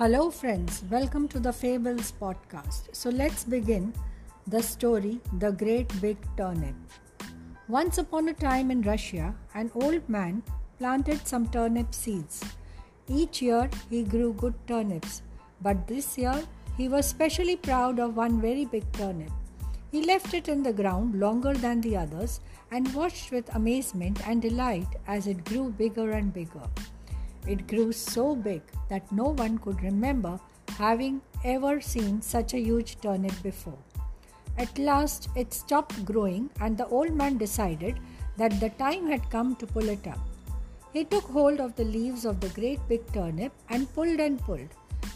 Hello, friends. Welcome to the Fables podcast. So, let's begin the story The Great Big Turnip. Once upon a time in Russia, an old man planted some turnip seeds. Each year he grew good turnips, but this year he was specially proud of one very big turnip. He left it in the ground longer than the others and watched with amazement and delight as it grew bigger and bigger. It grew so big that no one could remember having ever seen such a huge turnip before. At last, it stopped growing, and the old man decided that the time had come to pull it up. He took hold of the leaves of the great big turnip and pulled and pulled,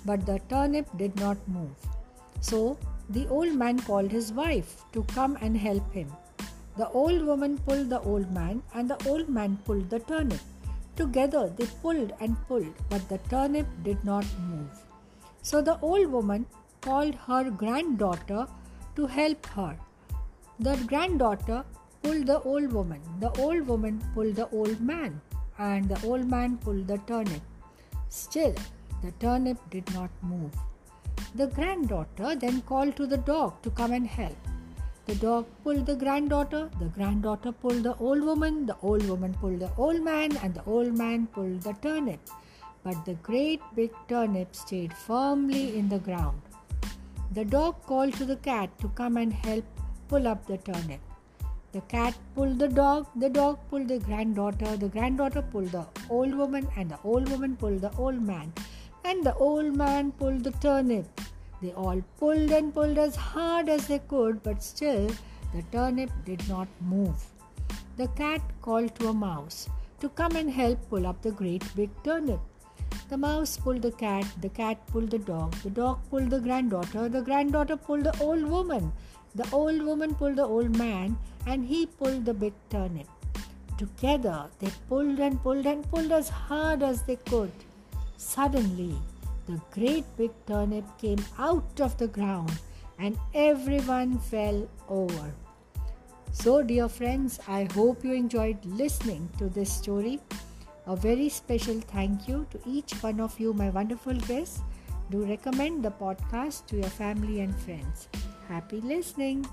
but the turnip did not move. So, the old man called his wife to come and help him. The old woman pulled the old man, and the old man pulled the turnip. Together they pulled and pulled, but the turnip did not move. So the old woman called her granddaughter to help her. The granddaughter pulled the old woman, the old woman pulled the old man, and the old man pulled the turnip. Still, the turnip did not move. The granddaughter then called to the dog to come and help. The dog pulled the granddaughter, the granddaughter pulled the old woman, the old woman pulled the old man, and the old man pulled the turnip. But the great big turnip stayed firmly in the ground. The dog called to the cat to come and help pull up the turnip. The cat pulled the dog, the dog pulled the granddaughter, the granddaughter pulled the old woman, and the old woman pulled the old man, and the old man pulled the turnip. They all pulled and pulled as hard as they could, but still the turnip did not move. The cat called to a mouse to come and help pull up the great big turnip. The mouse pulled the cat, the cat pulled the dog, the dog pulled the granddaughter, the granddaughter pulled the old woman, the old woman pulled the old man, and he pulled the big turnip. Together they pulled and pulled and pulled as hard as they could. Suddenly, the great big turnip came out of the ground and everyone fell over. So, dear friends, I hope you enjoyed listening to this story. A very special thank you to each one of you, my wonderful guests. Do recommend the podcast to your family and friends. Happy listening.